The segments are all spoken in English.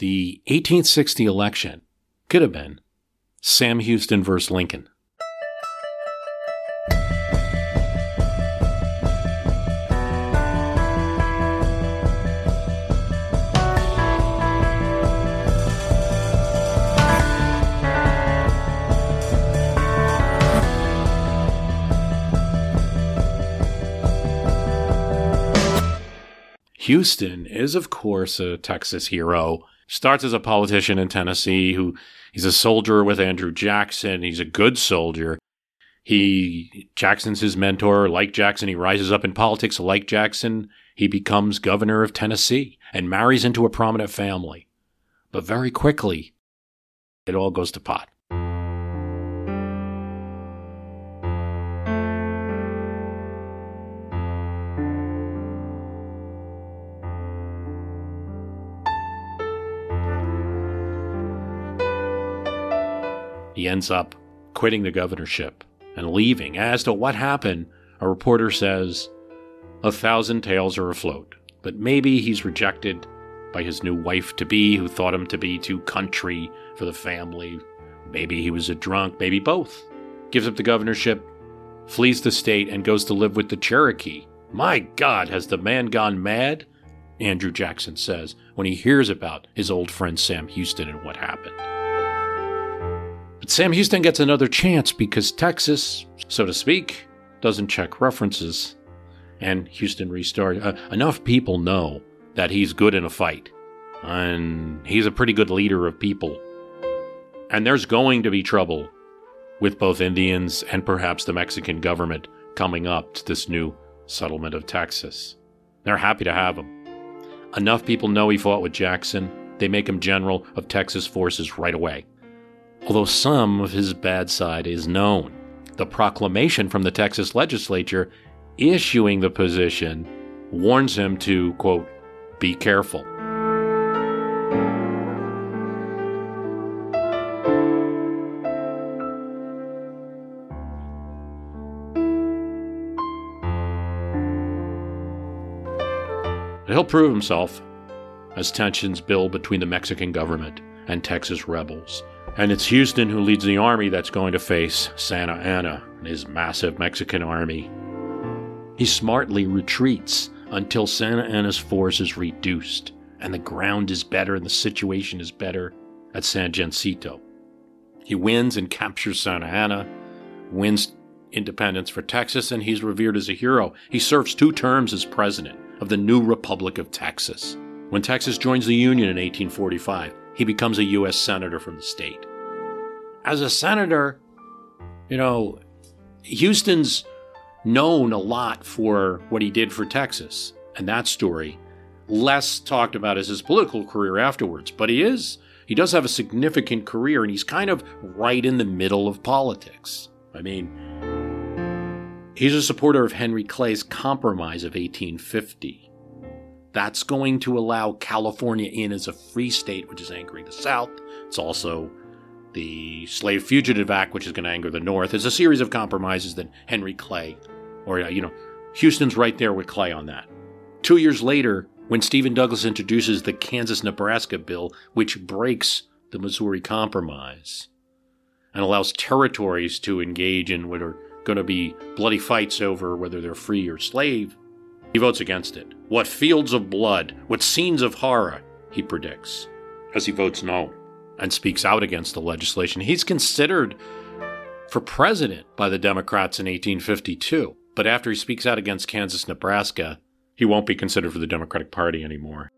The 1860 election could have been Sam Houston versus Lincoln. Houston is, of course, a Texas hero. Starts as a politician in Tennessee who he's a soldier with Andrew Jackson. He's a good soldier. He Jackson's his mentor. Like Jackson, he rises up in politics. Like Jackson, he becomes governor of Tennessee and marries into a prominent family. But very quickly, it all goes to pot. He ends up quitting the governorship and leaving. As to what happened, a reporter says a thousand tales are afloat, but maybe he's rejected by his new wife to be, who thought him to be too country for the family. Maybe he was a drunk, maybe both. Gives up the governorship, flees the state, and goes to live with the Cherokee. My God, has the man gone mad? Andrew Jackson says when he hears about his old friend Sam Houston and what happened. But Sam Houston gets another chance because Texas, so to speak, doesn't check references. And Houston restarts. Uh, enough people know that he's good in a fight. And he's a pretty good leader of people. And there's going to be trouble with both Indians and perhaps the Mexican government coming up to this new settlement of Texas. They're happy to have him. Enough people know he fought with Jackson, they make him general of Texas forces right away although some of his bad side is known. The proclamation from the Texas legislature issuing the position warns him to, quote, be careful. he'll prove himself as tensions build between the Mexican government and Texas rebels. And it's Houston who leads the army that's going to face Santa Anna and his massive Mexican army. He smartly retreats until Santa Anna's force is reduced and the ground is better and the situation is better at San Jacinto. He wins and captures Santa Anna, wins independence for Texas, and he's revered as a hero. He serves two terms as president of the new Republic of Texas. When Texas joins the Union in 1845, he becomes a U.S. Senator from the state. As a senator, you know, Houston's known a lot for what he did for Texas and that story. Less talked about as his political career afterwards, but he is. He does have a significant career and he's kind of right in the middle of politics. I mean, he's a supporter of Henry Clay's Compromise of 1850 that's going to allow California in as a free state, which is angering the South. It's also the Slave Fugitive Act, which is going to anger the North. It's a series of compromises that Henry Clay, or, uh, you know, Houston's right there with Clay on that. Two years later, when Stephen Douglas introduces the Kansas Nebraska bill, which breaks the Missouri Compromise and allows territories to engage in what are going to be bloody fights over whether they're free or slave, he votes against it. What fields of blood, what scenes of horror, he predicts, as he votes no and speaks out against the legislation. He's considered for president by the Democrats in 1852, but after he speaks out against Kansas Nebraska, he won't be considered for the Democratic Party anymore.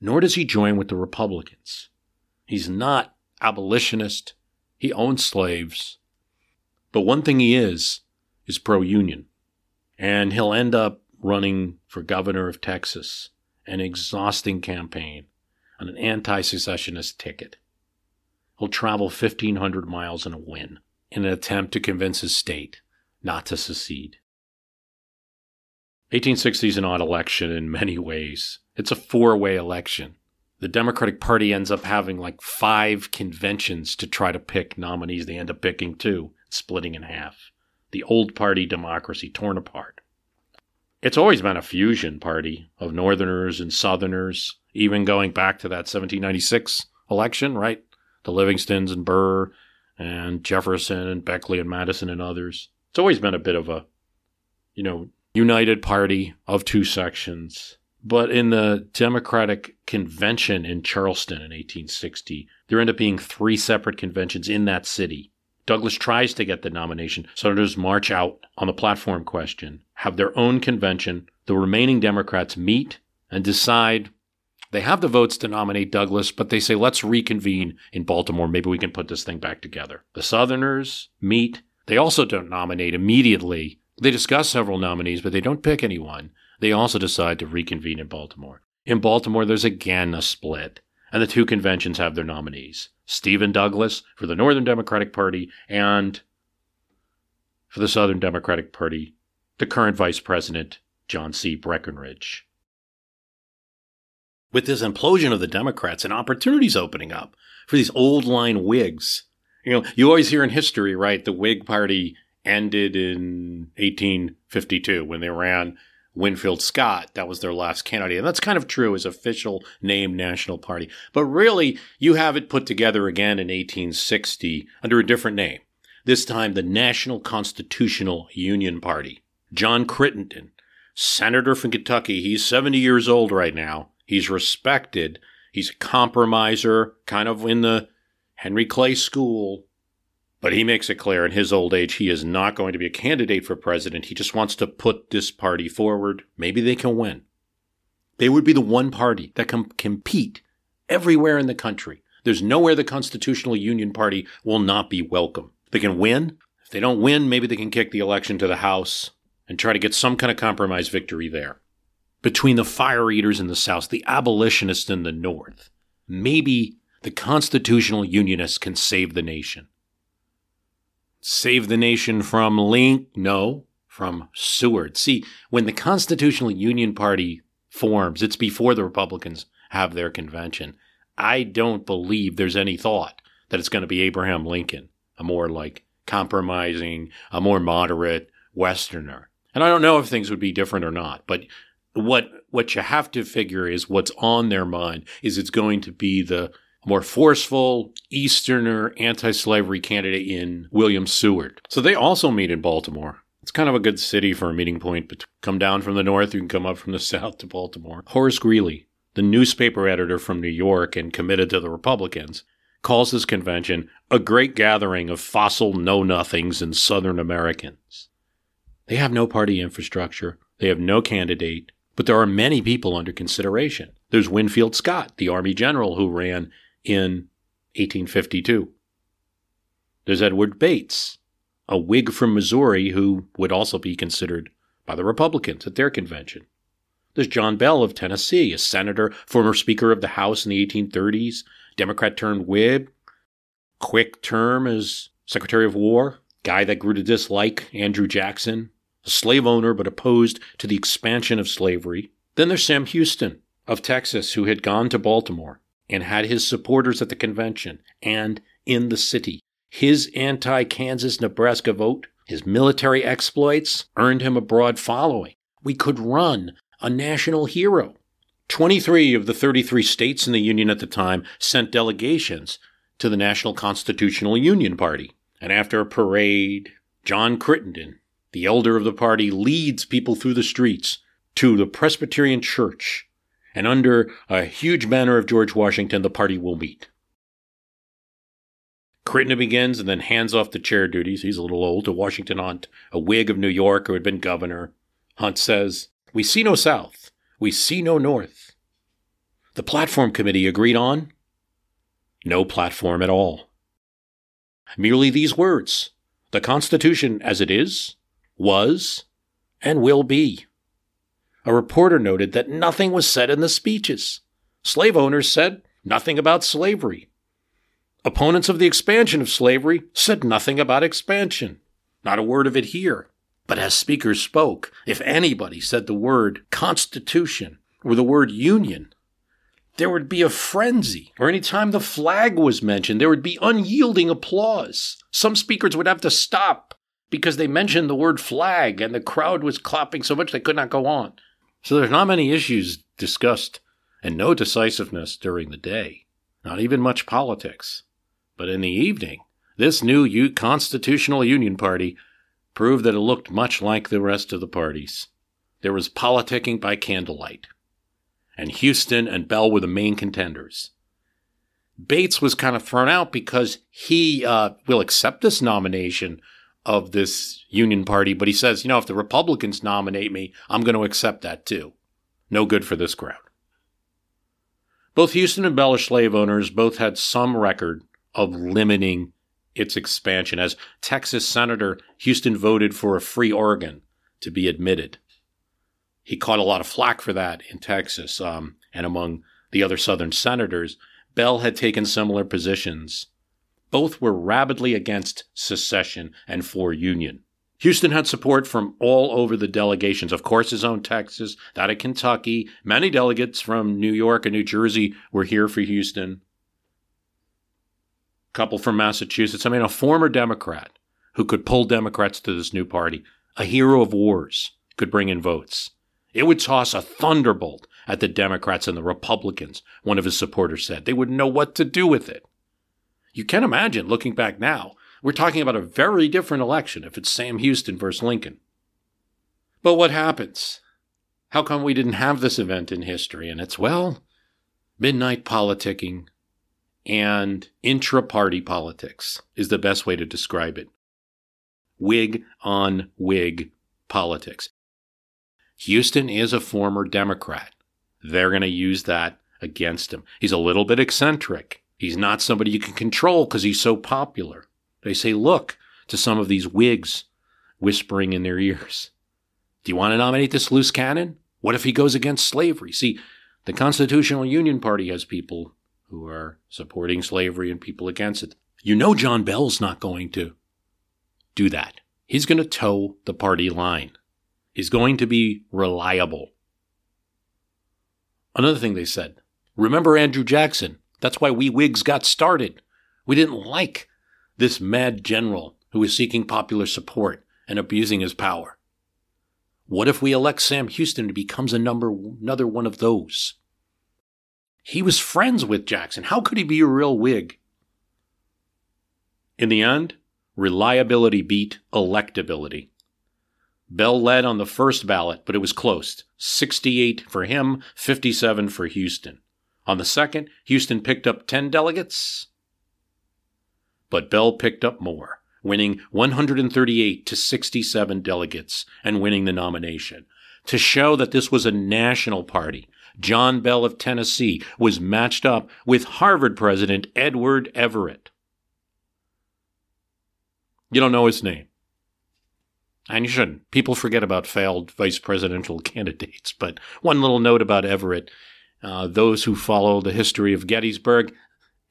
Nor does he join with the Republicans. He's not abolitionist. He owns slaves. But one thing he is, is pro union. And he'll end up running for governor of Texas, an exhausting campaign on an anti secessionist ticket. He'll travel 1,500 miles and win in an attempt to convince his state not to secede. 1860 is an odd election in many ways. It's a four way election. The Democratic Party ends up having like five conventions to try to pick nominees. They end up picking two, splitting in half. The old party democracy torn apart. It's always been a fusion party of Northerners and Southerners, even going back to that 1796 election, right? The Livingstons and Burr and Jefferson and Beckley and Madison and others. It's always been a bit of a, you know, united party of two sections. But in the Democratic convention in Charleston in 1860, there end up being three separate conventions in that city. Douglas tries to get the nomination. Senators march out on the platform question, have their own convention. The remaining Democrats meet and decide they have the votes to nominate Douglas, but they say, let's reconvene in Baltimore. Maybe we can put this thing back together. The Southerners meet. They also don't nominate immediately. They discuss several nominees, but they don't pick anyone. They also decide to reconvene in Baltimore. In Baltimore, there's again a split, and the two conventions have their nominees Stephen Douglas for the Northern Democratic Party and for the Southern Democratic Party, the current Vice President, John C. Breckinridge with this implosion of the Democrats and opportunities opening up for these old line Whigs. You know, you always hear in history, right? The Whig Party ended in 1852 when they ran Winfield Scott. That was their last candidate. And that's kind of true as official name National Party. But really, you have it put together again in 1860 under a different name. This time, the National Constitutional Union Party. John Crittenden, senator from Kentucky. He's 70 years old right now. He's respected. He's a compromiser, kind of in the Henry Clay school. But he makes it clear in his old age he is not going to be a candidate for president. He just wants to put this party forward. Maybe they can win. They would be the one party that can compete everywhere in the country. There's nowhere the Constitutional Union Party will not be welcome. They can win. If they don't win, maybe they can kick the election to the House and try to get some kind of compromise victory there between the fire eaters in the South, the abolitionists in the North. Maybe the constitutional unionists can save the nation. Save the nation from Link? No, from Seward. See, when the Constitutional Union Party forms, it's before the Republicans have their convention. I don't believe there's any thought that it's going to be Abraham Lincoln, a more like compromising, a more moderate Westerner. And I don't know if things would be different or not, but what what you have to figure is what's on their mind is it's going to be the more forceful Easterner anti-slavery candidate in William Seward. So they also meet in Baltimore. It's kind of a good city for a meeting point, but come down from the north, you can come up from the south to Baltimore. Horace Greeley, the newspaper editor from New York and committed to the Republicans, calls this convention a great gathering of fossil know-nothings and Southern Americans. They have no party infrastructure. They have no candidate. But there are many people under consideration. There's Winfield Scott, the Army general who ran in 1852. There's Edward Bates, a Whig from Missouri who would also be considered by the Republicans at their convention. There's John Bell of Tennessee, a senator, former Speaker of the House in the 1830s, Democrat turned Whig, quick term as Secretary of War, guy that grew to dislike Andrew Jackson, a slave owner but opposed to the expansion of slavery. Then there's Sam Houston of Texas, who had gone to Baltimore and had his supporters at the convention and in the city. His anti Kansas Nebraska vote, his military exploits earned him a broad following. We could run a national hero. 23 of the 33 states in the Union at the time sent delegations to the National Constitutional Union Party. And after a parade, John Crittenden the elder of the party leads people through the streets to the Presbyterian Church, and under a huge banner of George Washington, the party will meet. Crittenden begins and then hands off the chair duties. He's a little old to Washington Hunt, a Whig of New York who had been governor. Hunt says, We see no South, we see no North. the platform committee agreed on? No platform at all. Merely these words the Constitution as it is, was, and will be. A reporter noted that nothing was said in the speeches. Slave owners said nothing about slavery. Opponents of the expansion of slavery said nothing about expansion. Not a word of it here. But as speakers spoke, if anybody said the word Constitution or the word Union, there would be a frenzy. Or any time the flag was mentioned, there would be unyielding applause. Some speakers would have to stop because they mentioned the word flag and the crowd was clapping so much they could not go on. So there's not many issues discussed and no decisiveness during the day, not even much politics. But in the evening, this new U- Constitutional Union Party proved that it looked much like the rest of the parties. There was politicking by candlelight, and Houston and Bell were the main contenders. Bates was kind of thrown out because he uh, will accept this nomination of this Union Party, but he says, you know, if the Republicans nominate me, I'm going to accept that too. No good for this crowd. Both Houston and Bell are slave owners, both had some record of limiting its expansion. As Texas Senator, Houston voted for a free Oregon to be admitted. He caught a lot of flack for that in Texas um, and among the other Southern senators. Bell had taken similar positions. Both were rabidly against secession and for union. Houston had support from all over the delegations. Of course, his own Texas, that of Kentucky. Many delegates from New York and New Jersey were here for Houston. A couple from Massachusetts. I mean, a former Democrat who could pull Democrats to this new party, a hero of wars, could bring in votes. It would toss a thunderbolt at the Democrats and the Republicans, one of his supporters said. They wouldn't know what to do with it. You can imagine, looking back now, we're talking about a very different election if it's Sam Houston versus Lincoln. But what happens? How come we didn't have this event in history? And it's, well, midnight politicking and intra party politics is the best way to describe it. Whig on Whig politics. Houston is a former Democrat. They're going to use that against him. He's a little bit eccentric. He's not somebody you can control because he's so popular. They say, look to some of these Whigs whispering in their ears. Do you want to nominate this loose cannon? What if he goes against slavery? See, the Constitutional Union Party has people who are supporting slavery and people against it. You know John Bell's not going to do that. He's going to toe the party line. He's going to be reliable. Another thing they said remember Andrew Jackson. That's why we Whigs got started. We didn't like this mad general who was seeking popular support and abusing his power. What if we elect Sam Houston and becomes a number, another one of those? He was friends with Jackson. How could he be a real Whig? In the end, reliability beat electability. Bell led on the first ballot, but it was close 68 for him, 57 for Houston. On the second, Houston picked up 10 delegates, but Bell picked up more, winning 138 to 67 delegates and winning the nomination. To show that this was a national party, John Bell of Tennessee was matched up with Harvard President Edward Everett. You don't know his name. And you shouldn't. People forget about failed vice presidential candidates. But one little note about Everett uh, those who follow the history of Gettysburg,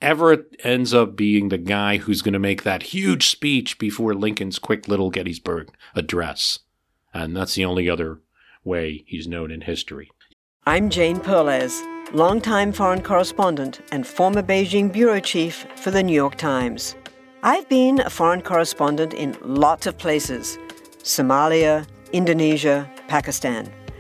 Everett ends up being the guy who's going to make that huge speech before Lincoln's quick little Gettysburg address. And that's the only other way he's known in history. I'm Jane Perlez, longtime foreign correspondent and former Beijing bureau chief for the New York Times. I've been a foreign correspondent in lots of places Somalia, Indonesia, Pakistan,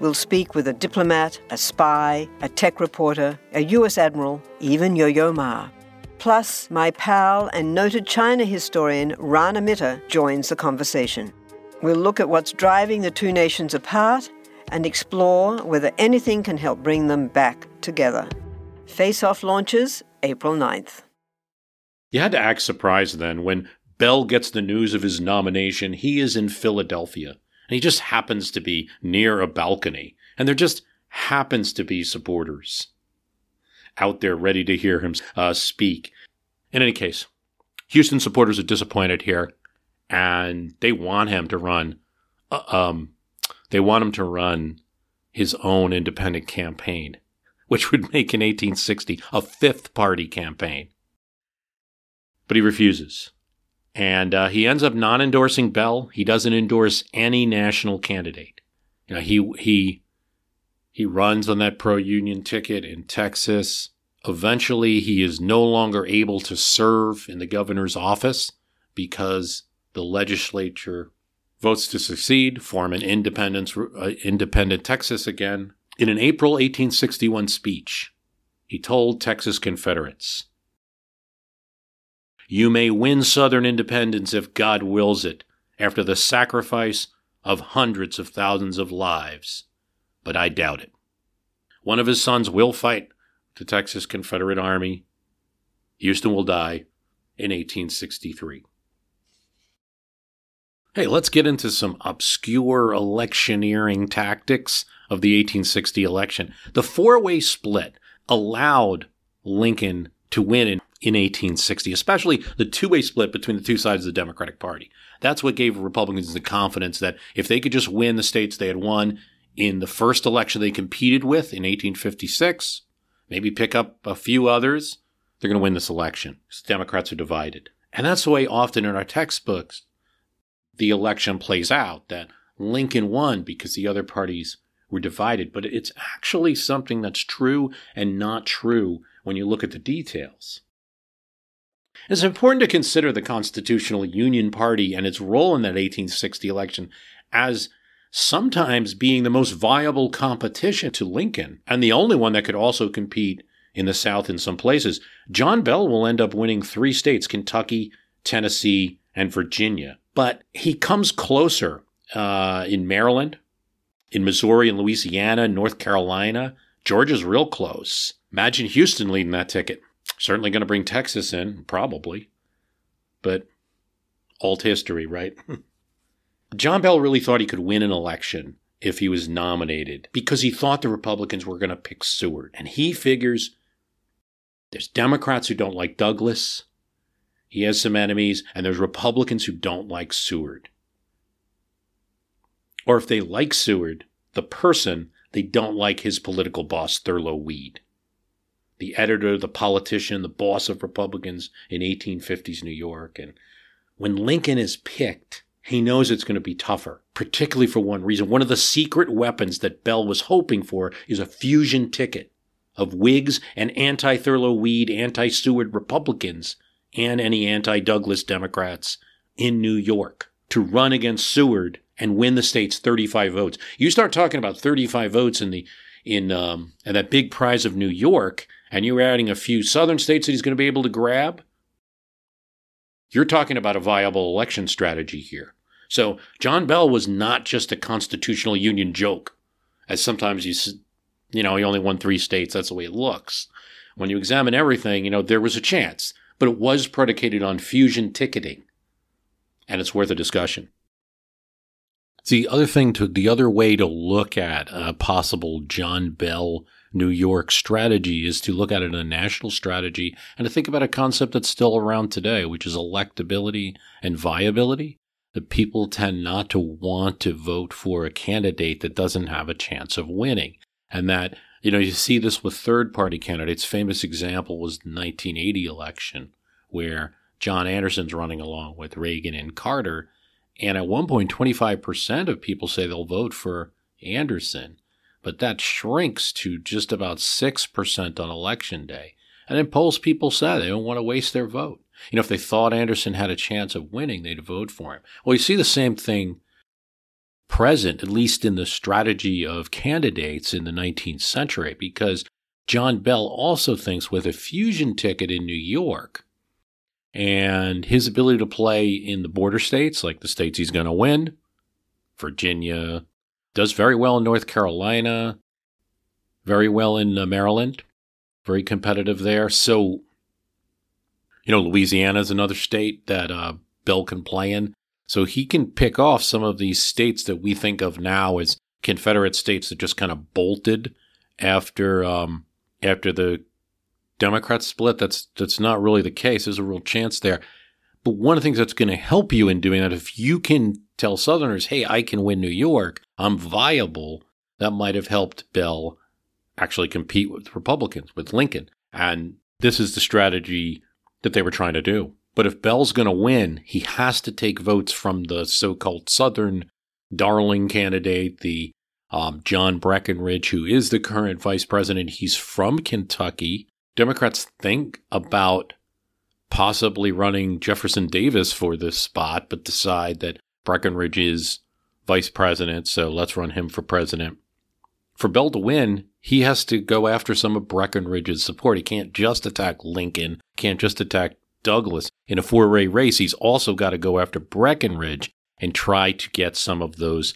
We'll speak with a diplomat, a spy, a tech reporter, a US admiral, even Yo Yo Ma. Plus, my pal and noted China historian Rana Mitter joins the conversation. We'll look at what's driving the two nations apart and explore whether anything can help bring them back together. Face Off launches April 9th. You had to act surprised then when Bell gets the news of his nomination. He is in Philadelphia, and he just happens to be near a balcony, and there just happens to be supporters out there ready to hear him uh, speak. In any case, Houston supporters are disappointed here, and they want him to run. Uh, um, they want him to run his own independent campaign, which would make in 1860 a fifth party campaign. But he refuses. And uh, he ends up not endorsing Bell. He doesn't endorse any national candidate. You know, he he he runs on that pro-union ticket in Texas. Eventually, he is no longer able to serve in the governor's office because the legislature votes to secede, form an independence, uh, independent Texas again. In an April 1861 speech, he told Texas Confederates, You may win Southern independence if God wills it, after the sacrifice of hundreds of thousands of lives, but I doubt it. One of his sons will fight the Texas Confederate Army. Houston will die in 1863. Hey, let's get into some obscure electioneering tactics of the 1860 election. The four way split allowed Lincoln to win in, in 1860, especially the two way split between the two sides of the Democratic Party. That's what gave Republicans the confidence that if they could just win the states they had won in the first election they competed with in 1856, maybe pick up a few others, they're going to win this election. Democrats are divided. And that's the way often in our textbooks the election plays out that Lincoln won because the other parties were divided. But it's actually something that's true and not true when you look at the details. It's important to consider the Constitutional Union Party and its role in that 1860 election as sometimes being the most viable competition to Lincoln and the only one that could also compete in the South in some places. John Bell will end up winning three states Kentucky, Tennessee, and Virginia. But he comes closer uh, in Maryland, in Missouri and Louisiana, North Carolina. Georgia's real close. Imagine Houston leading that ticket. Certainly going to bring Texas in, probably. But alt history, right? John Bell really thought he could win an election if he was nominated because he thought the Republicans were going to pick Seward. And he figures there's Democrats who don't like Douglas. He has some enemies, and there's Republicans who don't like Seward. Or if they like Seward, the person, they don't like his political boss, Thurlow Weed, the editor, the politician, the boss of Republicans in 1850s New York. And when Lincoln is picked, he knows it's going to be tougher, particularly for one reason. One of the secret weapons that Bell was hoping for is a fusion ticket of Whigs and anti Thurlow Weed, anti Seward Republicans and any anti Douglas Democrats in New York to run against Seward and win the state's 35 votes. You start talking about 35 votes in the in um, and that big prize of New York, and you're adding a few southern states that he's going to be able to grab. You're talking about a viable election strategy here. So John Bell was not just a constitutional union joke, as sometimes you you know he only won three states. That's the way it looks. When you examine everything, you know there was a chance but it was predicated on fusion ticketing. And it's worth a discussion. The other thing to the other way to look at a possible John Bell New York strategy is to look at it in a national strategy and to think about a concept that's still around today, which is electability and viability. The people tend not to want to vote for a candidate that doesn't have a chance of winning. And that you know, you see this with third party candidates. Famous example was the 1980 election where John Anderson's running along with Reagan and Carter. And at one point, 25% of people say they'll vote for Anderson, but that shrinks to just about 6% on election day. And in polls, people say they don't want to waste their vote. You know, if they thought Anderson had a chance of winning, they'd vote for him. Well, you see the same thing present, at least in the strategy of candidates in the 19th century, because John Bell also thinks with a fusion ticket in New York and his ability to play in the border states, like the states he's going to win, Virginia, does very well in North Carolina, very well in uh, Maryland, very competitive there. So, you know, Louisiana is another state that uh, Bell can play in. So he can pick off some of these states that we think of now as Confederate states that just kind of bolted after um, after the Democrats split. That's that's not really the case. There's a real chance there. But one of the things that's going to help you in doing that, if you can tell Southerners, "Hey, I can win New York. I'm viable," that might have helped Bell actually compete with Republicans, with Lincoln. And this is the strategy that they were trying to do. But if Bell's going to win, he has to take votes from the so called Southern darling candidate, the um, John Breckinridge, who is the current vice president. He's from Kentucky. Democrats think about possibly running Jefferson Davis for this spot, but decide that Breckinridge is vice president, so let's run him for president. For Bell to win, he has to go after some of Breckinridge's support. He can't just attack Lincoln, can't just attack Douglas. In a four way race, he's also got to go after Breckinridge and try to get some of those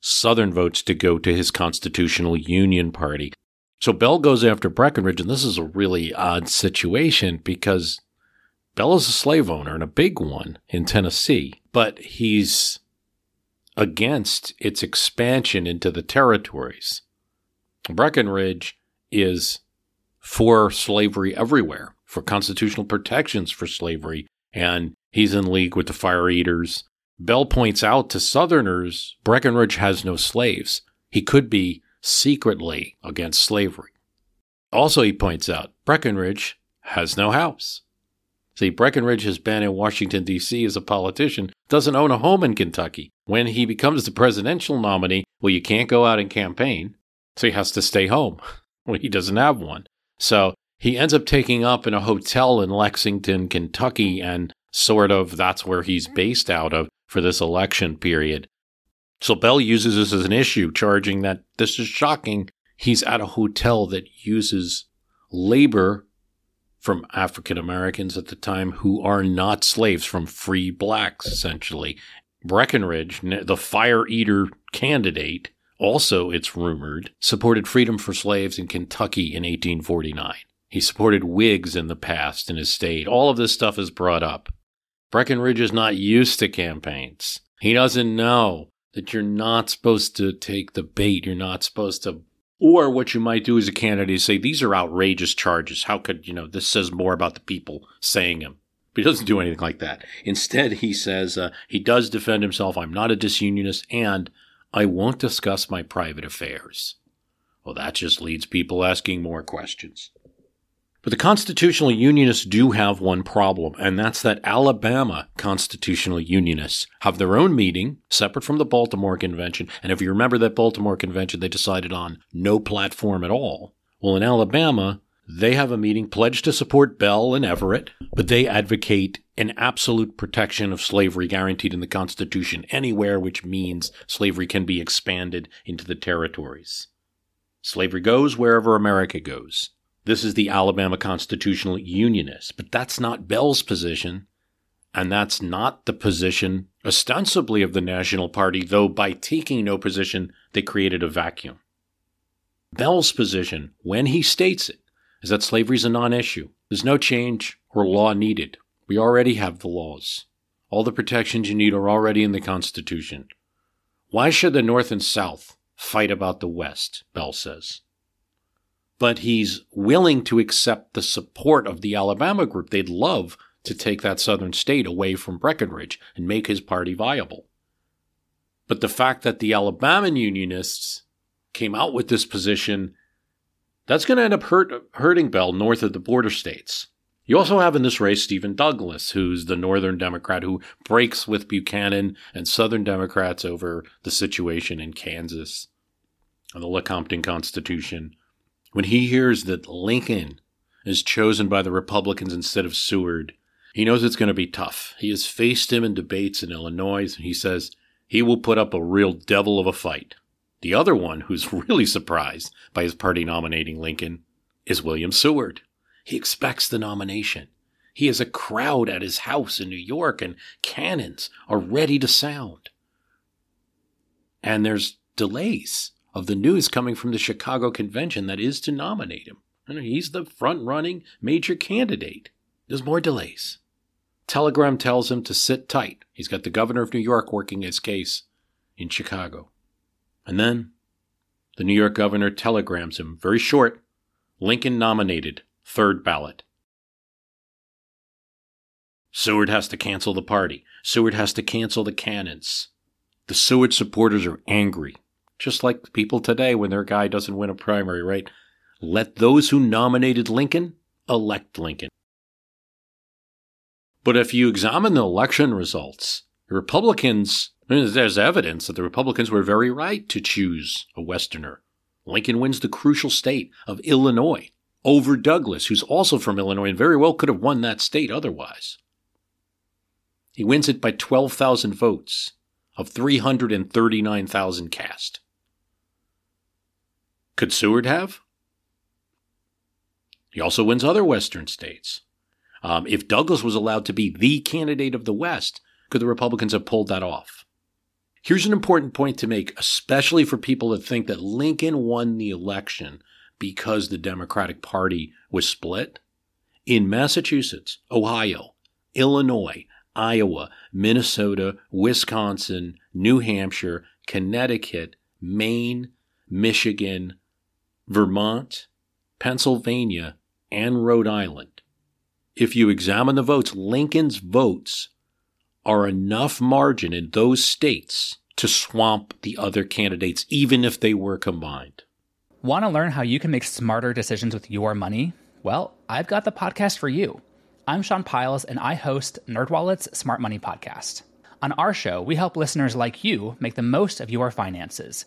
Southern votes to go to his constitutional Union party. So Bell goes after Breckinridge, and this is a really odd situation because Bell is a slave owner and a big one in Tennessee, but he's against its expansion into the territories. Breckinridge is for slavery everywhere, for constitutional protections for slavery, and he's in league with the fire eaters. Bell points out to Southerners Breckinridge has no slaves. He could be secretly against slavery. Also, he points out Breckinridge has no house. See, Breckinridge has been in Washington, D.C. as a politician, doesn't own a home in Kentucky. When he becomes the presidential nominee, well, you can't go out and campaign, so he has to stay home. Well, he doesn't have one. So he ends up taking up in a hotel in Lexington, Kentucky, and sort of that's where he's based out of for this election period. So Bell uses this as an issue, charging that this is shocking. He's at a hotel that uses labor from African Americans at the time who are not slaves, from free blacks, essentially. Breckinridge, the fire eater candidate, also, it's rumored, supported freedom for slaves in Kentucky in 1849. He supported Whigs in the past in his state. All of this stuff is brought up. Breckinridge is not used to campaigns. He doesn't know that you're not supposed to take the bait. You're not supposed to. Or what you might do as a candidate is say, these are outrageous charges. How could, you know, this says more about the people saying them. But he doesn't do anything like that. Instead, he says uh, he does defend himself. I'm not a disunionist and I won't discuss my private affairs. Well, that just leads people asking more questions. But the constitutional unionists do have one problem, and that's that Alabama constitutional unionists have their own meeting separate from the Baltimore Convention. And if you remember that Baltimore Convention, they decided on no platform at all. Well, in Alabama, they have a meeting pledged to support Bell and Everett, but they advocate an absolute protection of slavery guaranteed in the Constitution anywhere, which means slavery can be expanded into the territories. Slavery goes wherever America goes. This is the Alabama Constitutional Unionists, but that's not Bell's position, and that's not the position ostensibly of the National Party, though by taking no position, they created a vacuum. Bell's position, when he states it, is that slavery is a non issue. There's no change or law needed. We already have the laws. All the protections you need are already in the Constitution. Why should the North and South fight about the West? Bell says but he's willing to accept the support of the Alabama group. They'd love to take that southern state away from Breckinridge and make his party viable. But the fact that the Alabama Unionists came out with this position, that's going to end up hurt, hurting Bell north of the border states. You also have in this race Stephen Douglas, who's the Northern Democrat who breaks with Buchanan and Southern Democrats over the situation in Kansas and the Lecompton Constitution when he hears that Lincoln is chosen by the Republicans instead of Seward, he knows it's going to be tough. He has faced him in debates in Illinois, and he says he will put up a real devil of a fight. The other one, who's really surprised by his party nominating Lincoln, is William Seward. He expects the nomination. He has a crowd at his house in New York, and cannons are ready to sound. And there's delays of the news coming from the Chicago convention that is to nominate him. He's the front running major candidate. There's more delays. Telegram tells him to sit tight. He's got the governor of New York working his case in Chicago. And then the New York governor telegrams him, very short Lincoln nominated, third ballot. Seward has to cancel the party. Seward has to cancel the cannons. The Seward supporters are angry, just like people today when their guy doesn't win a primary, right? Let those who nominated Lincoln elect Lincoln. But if you examine the election results, the Republicans, there's evidence that the Republicans were very right to choose a Westerner. Lincoln wins the crucial state of Illinois over Douglas, who's also from Illinois and very well could have won that state otherwise. He wins it by 12,000 votes of 339,000 cast. Could Seward have? He also wins other Western states. Um, if Douglas was allowed to be the candidate of the West, could the Republicans have pulled that off? Here's an important point to make, especially for people that think that Lincoln won the election because the Democratic Party was split. In Massachusetts, Ohio, Illinois, Iowa, Minnesota, Wisconsin, New Hampshire, Connecticut, Maine, Michigan, Vermont, Pennsylvania, and Rhode Island. If you examine the votes, Lincoln's votes are enough margin in those states to swamp the other candidates, even if they were combined. Want to learn how you can make smarter decisions with your money? Well, I've got the podcast for you. I'm Sean Pyles, and I host NerdWallet's Smart Money Podcast. On our show, we help listeners like you make the most of your finances.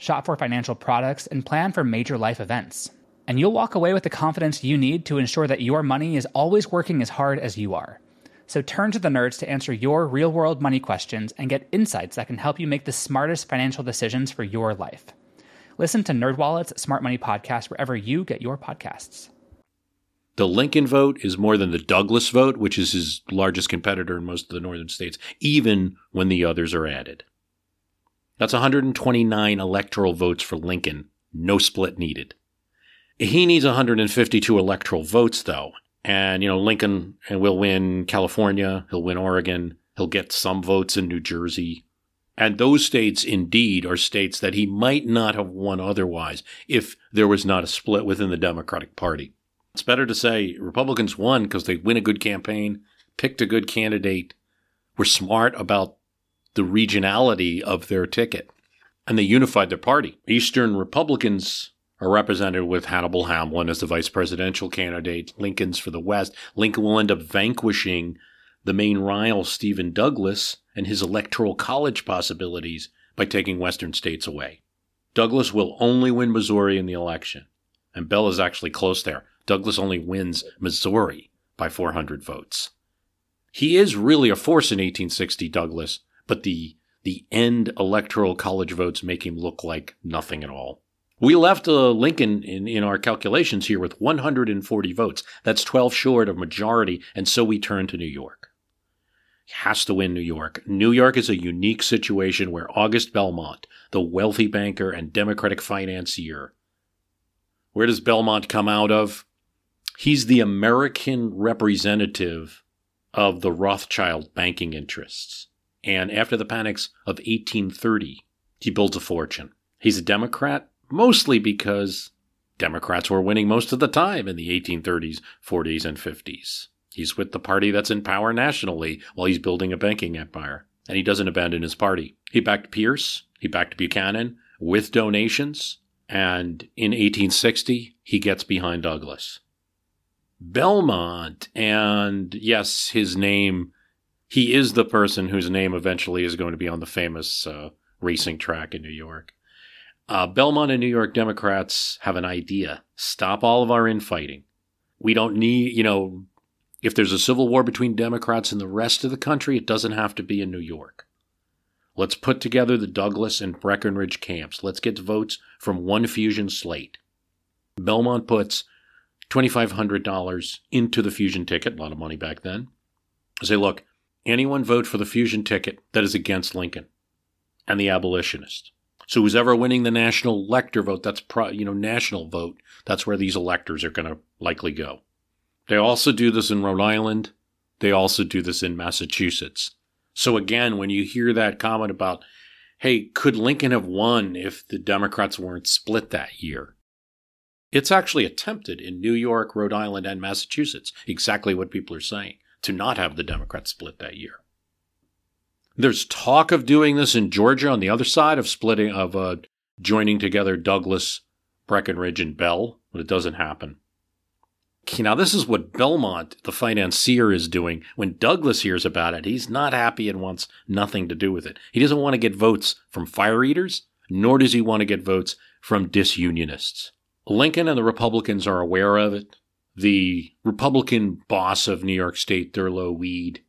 shop for financial products, and plan for major life events. And you'll walk away with the confidence you need to ensure that your money is always working as hard as you are. So turn to the nerds to answer your real world money questions and get insights that can help you make the smartest financial decisions for your life. Listen to NerdWallet's Smart Money Podcast wherever you get your podcasts. The Lincoln vote is more than the Douglas vote, which is his largest competitor in most of the northern states, even when the others are added. That's 129 electoral votes for Lincoln, no split needed. He needs 152 electoral votes, though. And, you know, Lincoln eh, will win California, he'll win Oregon, he'll get some votes in New Jersey. And those states, indeed, are states that he might not have won otherwise if there was not a split within the Democratic Party. It's better to say Republicans won because they win a good campaign, picked a good candidate, were smart about the regionality of their ticket, and they unified their party. Eastern Republicans are represented with Hannibal Hamlin as the vice presidential candidate, Lincoln's for the West. Lincoln will end up vanquishing the main rival, Stephen Douglas, and his electoral college possibilities by taking Western states away. Douglas will only win Missouri in the election, and Bell is actually close there. Douglas only wins Missouri by 400 votes. He is really a force in 1860, Douglas, but the the end electoral college votes make him look like nothing at all. We left uh, Lincoln in, in our calculations here with 140 votes. That's 12 short of majority, and so we turn to New York. He has to win New York. New York is a unique situation where August Belmont, the wealthy banker and Democratic financier, where does Belmont come out of? He's the American representative of the Rothschild banking interests. And after the panics of 1830, he builds a fortune. He's a Democrat, mostly because Democrats were winning most of the time in the 1830s, 40s, and 50s. He's with the party that's in power nationally while he's building a banking empire. And he doesn't abandon his party. He backed Pierce, he backed Buchanan with donations, and in 1860, he gets behind Douglas. Belmont. And yes, his name, he is the person whose name eventually is going to be on the famous uh, racing track in New York. Uh, Belmont and New York Democrats have an idea stop all of our infighting. We don't need, you know, if there's a civil war between Democrats and the rest of the country, it doesn't have to be in New York. Let's put together the Douglas and Breckinridge camps. Let's get votes from one fusion slate. Belmont puts $2,500 into the fusion ticket, a lot of money back then. Say, look, anyone vote for the fusion ticket that is against Lincoln and the abolitionists. So who's ever winning the national elector vote, that's pro, you know national vote. That's where these electors are going to likely go. They also do this in Rhode Island. They also do this in Massachusetts. So again, when you hear that comment about, hey, could Lincoln have won if the Democrats weren't split that year? It's actually attempted in New York, Rhode Island, and Massachusetts, exactly what people are saying, to not have the Democrats split that year. There's talk of doing this in Georgia on the other side of splitting, of uh, joining together Douglas, Breckinridge, and Bell, but it doesn't happen. Now, this is what Belmont, the financier, is doing. When Douglas hears about it, he's not happy and wants nothing to do with it. He doesn't want to get votes from fire eaters, nor does he want to get votes from disunionists. Lincoln and the Republicans are aware of it. The Republican boss of New York State, Thurlow Weed,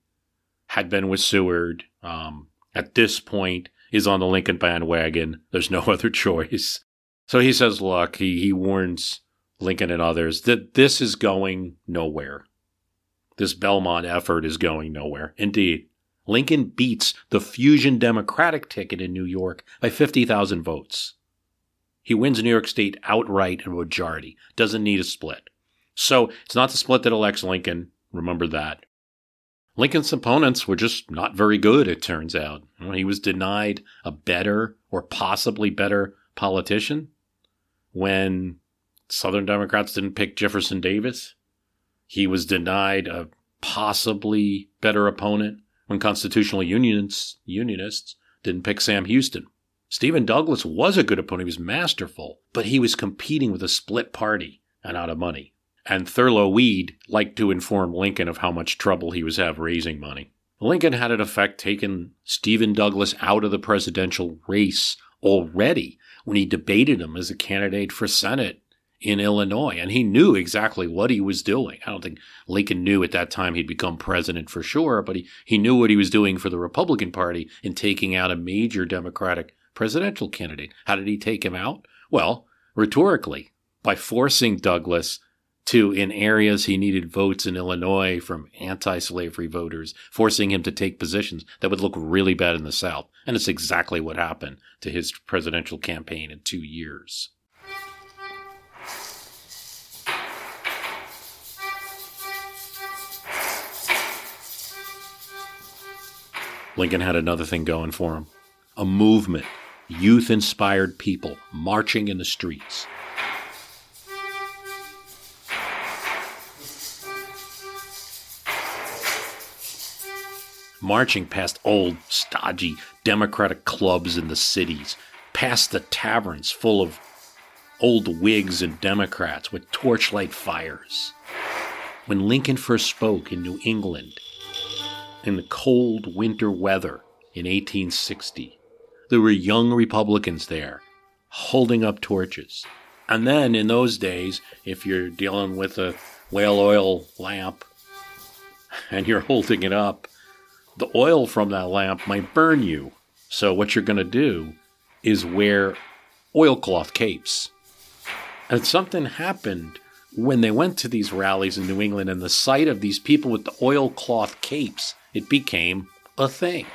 had been with Seward. Um, at this point, is on the Lincoln bandwagon. There's no other choice. So he says, look, he, he warns Lincoln and others, that this is going nowhere. This Belmont effort is going nowhere. Indeed, Lincoln beats the Fusion Democratic ticket in New York by 50,000 votes. He wins New York State outright and majority, doesn't need a split. So it's not the split that elects Lincoln. Remember that. Lincoln's opponents were just not very good, it turns out. He was denied a better or possibly better politician when Southern Democrats didn't pick Jefferson Davis. He was denied a possibly better opponent when constitutional unionists, unionists didn't pick Sam Houston. Stephen Douglas was a good opponent. He was masterful, but he was competing with a split party and out of money. And Thurlow Weed liked to inform Lincoln of how much trouble he was having raising money. Lincoln had in effect taken Stephen Douglas out of the presidential race already when he debated him as a candidate for Senate in Illinois, and he knew exactly what he was doing. I don't think Lincoln knew at that time he'd become president for sure, but he, he knew what he was doing for the Republican Party in taking out a major Democratic presidential candidate. How did he take him out? Well, rhetorically, by forcing Douglas to, in areas he needed votes in Illinois from anti slavery voters, forcing him to take positions that would look really bad in the South. And it's exactly what happened to his presidential campaign in two years. Lincoln had another thing going for him a movement, youth inspired people marching in the streets. Marching past old, stodgy Democratic clubs in the cities, past the taverns full of old Whigs and Democrats with torchlight fires. When Lincoln first spoke in New England, in the cold winter weather in 1860. There were young Republicans there holding up torches. And then in those days, if you're dealing with a whale oil lamp and you're holding it up, the oil from that lamp might burn you. So what you're going to do is wear oilcloth capes. And something happened when they went to these rallies in New England and the sight of these people with the oilcloth capes it became a thing.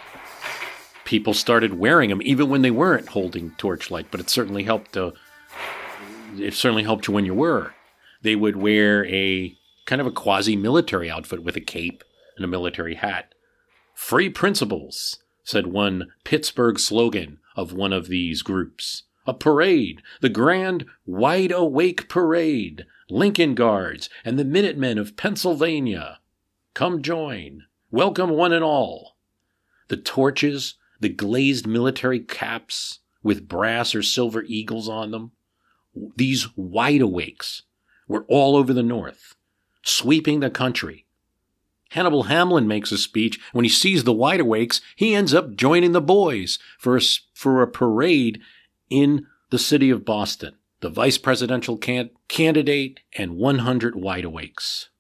People started wearing them even when they weren't holding torchlight, but it certainly helped to it certainly helped you when you were. They would wear a kind of a quasi military outfit with a cape and a military hat. Free principles, said one Pittsburgh slogan of one of these groups. A parade, the grand wide awake parade, Lincoln Guards and the Minutemen of Pennsylvania. Come join. Welcome, one and all. The torches, the glazed military caps with brass or silver eagles on them, these wide awakes were all over the North. sweeping the country. Hannibal Hamlin makes a speech. When he sees the wide awakes, he ends up joining the boys for a, for a parade in the city of Boston. The vice presidential can- candidate and 100 wide awakes.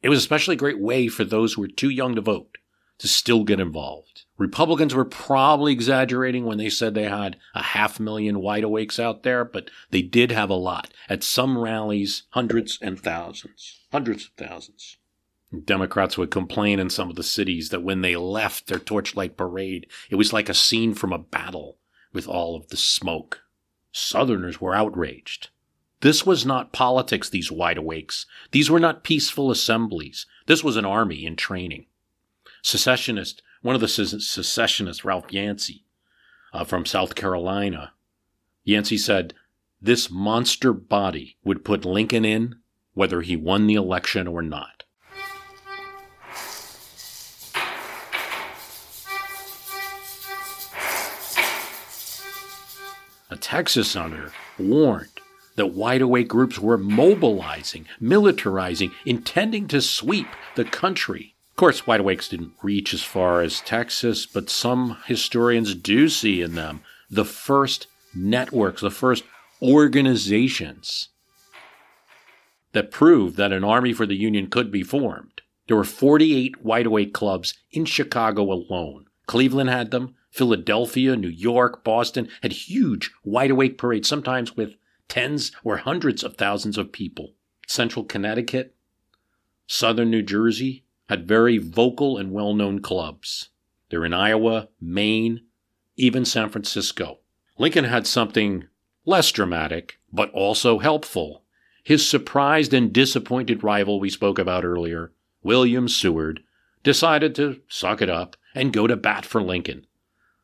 It was especially a great way for those who were too young to vote to still get involved. Republicans were probably exaggerating when they said they had a half million wide awakes out there, but they did have a lot. At some rallies, hundreds and thousands. Hundreds of thousands. Democrats would complain in some of the cities that when they left their torchlight parade, it was like a scene from a battle with all of the smoke. Southerners were outraged. This was not politics, these wide awakes. These were not peaceful assemblies. This was an army in training. Secessionist, one of the secessionists, Ralph Yancey, uh, from South Carolina, Yancey said, This monster body would put Lincoln in whether he won the election or not. A Texas senator warned that wide awake groups were mobilizing, militarizing, intending to sweep the country. Of course, wide awakes didn't reach as far as Texas, but some historians do see in them the first networks, the first organizations that proved that an army for the Union could be formed. There were 48 wide awake clubs in Chicago alone. Cleveland had them. Philadelphia, New York, Boston had huge wide awake parades, sometimes with tens or hundreds of thousands of people. Central Connecticut, southern New Jersey had very vocal and well known clubs. They're in Iowa, Maine, even San Francisco. Lincoln had something less dramatic, but also helpful. His surprised and disappointed rival we spoke about earlier, William Seward, decided to suck it up and go to bat for Lincoln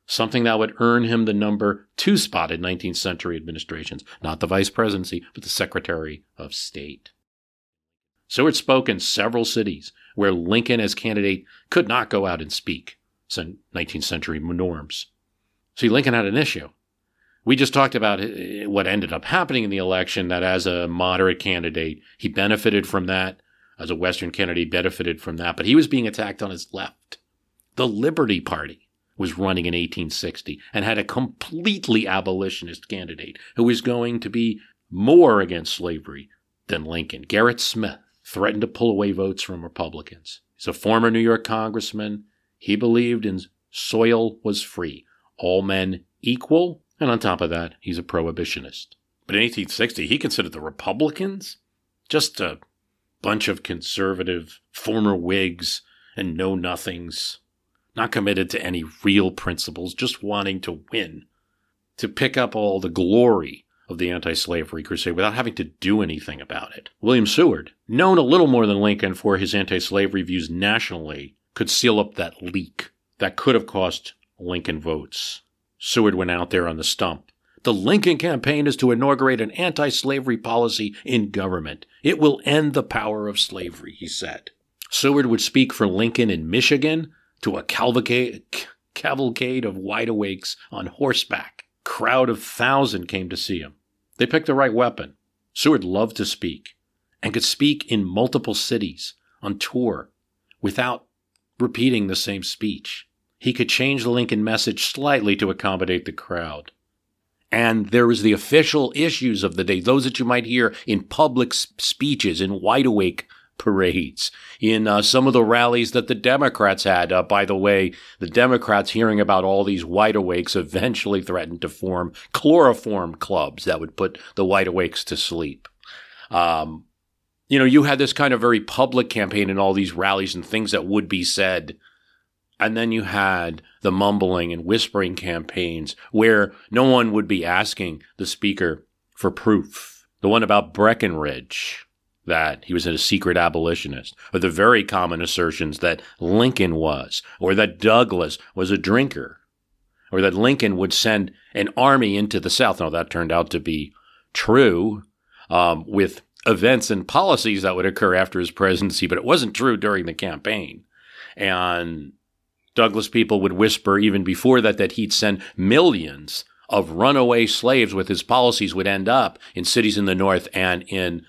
something that would earn him the number two spot in 19th century administrations, not the vice presidency, but the Secretary of State. Seward spoke in several cities where Lincoln as candidate could not go out and speak, 19th century norms. See, Lincoln had an issue. We just talked about eh, eh, what ended up happening in the election, that as a moderate candidate, he benefited from that. As a Western candidate, benefited from that, but he was being attacked on his left. The Liberty Party was running in 1860 and had a completely abolitionist candidate who was going to be more against slavery than Lincoln. Gerrit Smith threatened to pull away votes from Republicans. He's a former New York congressman. He believed in soil was free, all men equal, and on top of that, he's a prohibitionist. But in 1860, he considered the Republicans just a bunch of conservative former Whigs and know nothings not committed to any real principles, just wanting to win, to pick up all the glory of the anti slavery crusade without having to do anything about it. William Seward, known a little more than Lincoln for his anti slavery views nationally, could seal up that leak that could have cost Lincoln votes. Seward went out there on the stump. The Lincoln campaign is to inaugurate an anti slavery policy in government. It will end the power of slavery, he said. Seward would speak for Lincoln in Michigan, to a cavalcade, cavalcade of wide awakes on horseback. Crowd of thousand came to see him. They picked the right weapon. Seward loved to speak and could speak in multiple cities on tour without repeating the same speech. He could change the Lincoln message slightly to accommodate the crowd. And there was the official issues of the day, those that you might hear in public speeches, in wide awake parades, in uh, some of the rallies that the Democrats had. Uh, by the way, the Democrats, hearing about all these wide awakes, eventually threatened to form chloroform clubs that would put the wide awakes to sleep. Um, you know, you had this kind of very public campaign in all these rallies and things that would be said. And then you had the mumbling and whispering campaigns where no one would be asking the speaker for proof. The one about Breckinridge, that he was a secret abolitionist, or the very common assertions that Lincoln was, or that Douglas was a drinker, or that Lincoln would send an army into the South. Now, that turned out to be true um, with events and policies that would occur after his presidency, but it wasn't true during the campaign. And Douglas people would whisper even before that that he'd send millions of runaway slaves with his policies would end up in cities in the North and in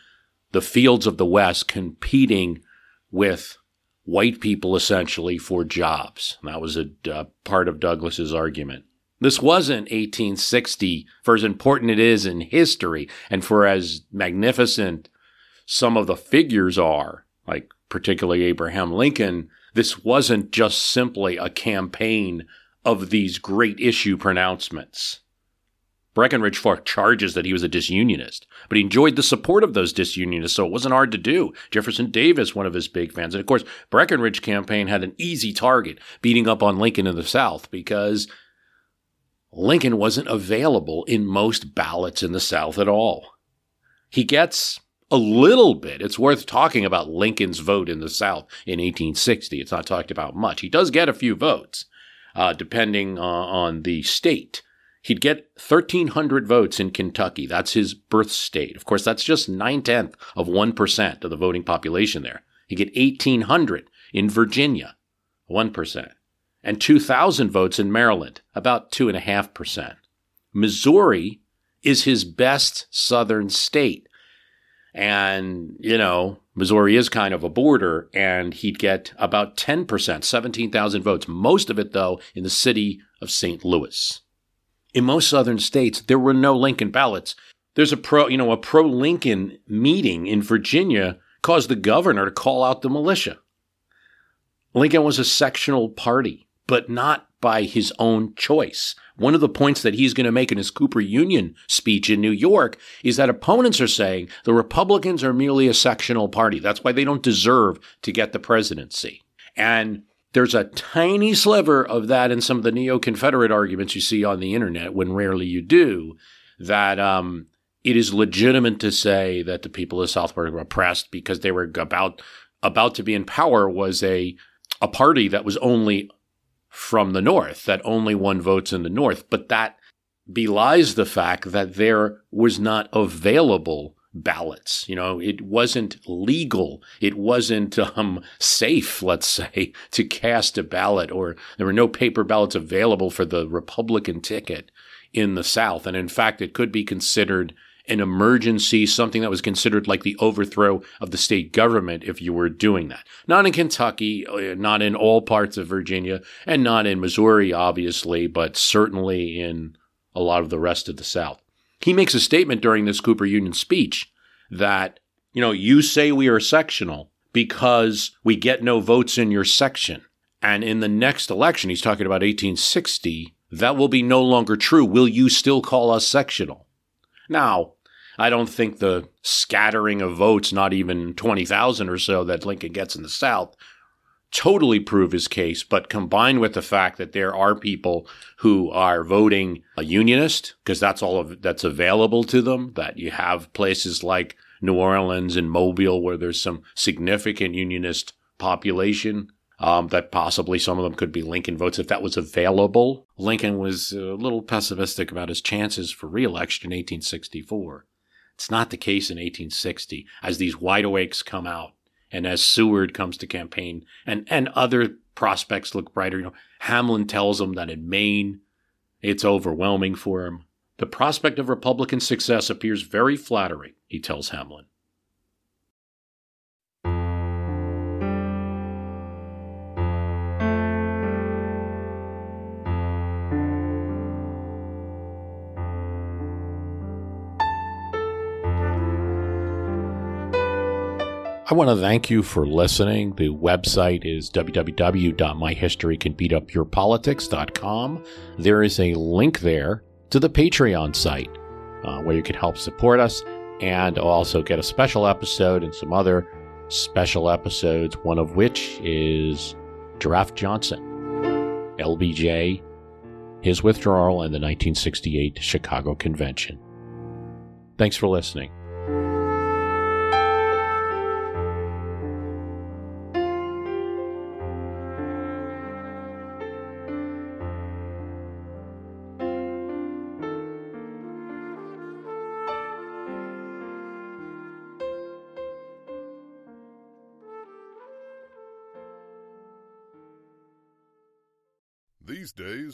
the fields of the West competing with white people essentially for jobs. That was a uh, part of Douglas's argument. This wasn't 1860 for as important it is in history and for as magnificent some of the figures are, like particularly Abraham Lincoln. This wasn't just simply a campaign of these great issue pronouncements. Breckinridge fought charges that he was a disunionist, but he enjoyed the support of those disunionists, so it wasn't hard to do. Jefferson Davis, one of his big fans. And of course, Breckinridge campaign had an easy target, beating up on Lincoln in the South, because Lincoln wasn't available in most ballots in the South at all. He gets a little bit. It's worth talking about Lincoln's vote in the South in 1860. It's not talked about much. He does get a few votes, uh, depending uh, on the state. He'd get 1,300 votes in Kentucky. That's his birth state. Of course, that's just nine tenths of 1% of the voting population there. He'd get 1,800 in Virginia, 1%, and 2,000 votes in Maryland, about 2.5%. Missouri is his best southern state. And, you know, Missouri is kind of a border, and he'd get about 10%, 17,000 votes. Most of it, though, in the city of St. Louis in most southern states, there were no Lincoln ballots. There's a pro, you know, a pro Lincoln meeting in Virginia caused the governor to call out the militia. Lincoln was a sectional party, but not by his own choice. One of the points that he's going to make in his Cooper Union speech in New York is that opponents are saying the Republicans are merely a sectional party. That's why they don't deserve to get the presidency. And there's a tiny sliver of that in some of the neo Confederate arguments you see on the internet, when rarely you do, that um, it is legitimate to say that the people of South were oppressed because they were about about to be in power was a a party that was only from the North, that only won votes in the North, but that belies the fact that there was not available ballots. You know, it wasn't legal. It wasn't um, safe, let's say, to cast a ballot, or there were no paper ballots available for the Republican ticket in the South. And in fact, it could be considered an emergency, something that was considered like the overthrow of the state government if you were doing that. Not in Kentucky, uh, not in all parts of Virginia, and not in Missouri, obviously, but certainly in a lot of the rest of the South. He makes a statement during this Cooper Union speech that, you know, you say we are sectional because we get no votes in your section. And in the next election, he's talking about 1860, that will be no longer true. Will you still call us sectional? Now, I don't think the scattering of votes, not even 20,000 or so that Lincoln gets in the South, totally prove his case, but combined with the fact that there are people who are voting a unionist because that's all of that's available to them, that you have places like New Orleans and Mobile where there's some significant unionist population. Um, that possibly some of them could be Lincoln votes if that was available. Lincoln was a little pessimistic about his chances for reelection in 1864. It's not the case in 1860 as these wide awakes come out and as Seward comes to campaign and, and other prospects look brighter. You know, Hamlin tells him that in Maine, it's overwhelming for him. The prospect of Republican success appears very flattering, he tells Hamlin. I want to thank you for listening. The website is www.myhistorycanbeatupyourpolitics.com. There is a link there to the Patreon site uh, where you can help support us and also get a special episode and some other special episodes, one of which is Giraffe Johnson, LBJ, his withdrawal, and the 1968 Chicago Convention. Thanks for listening.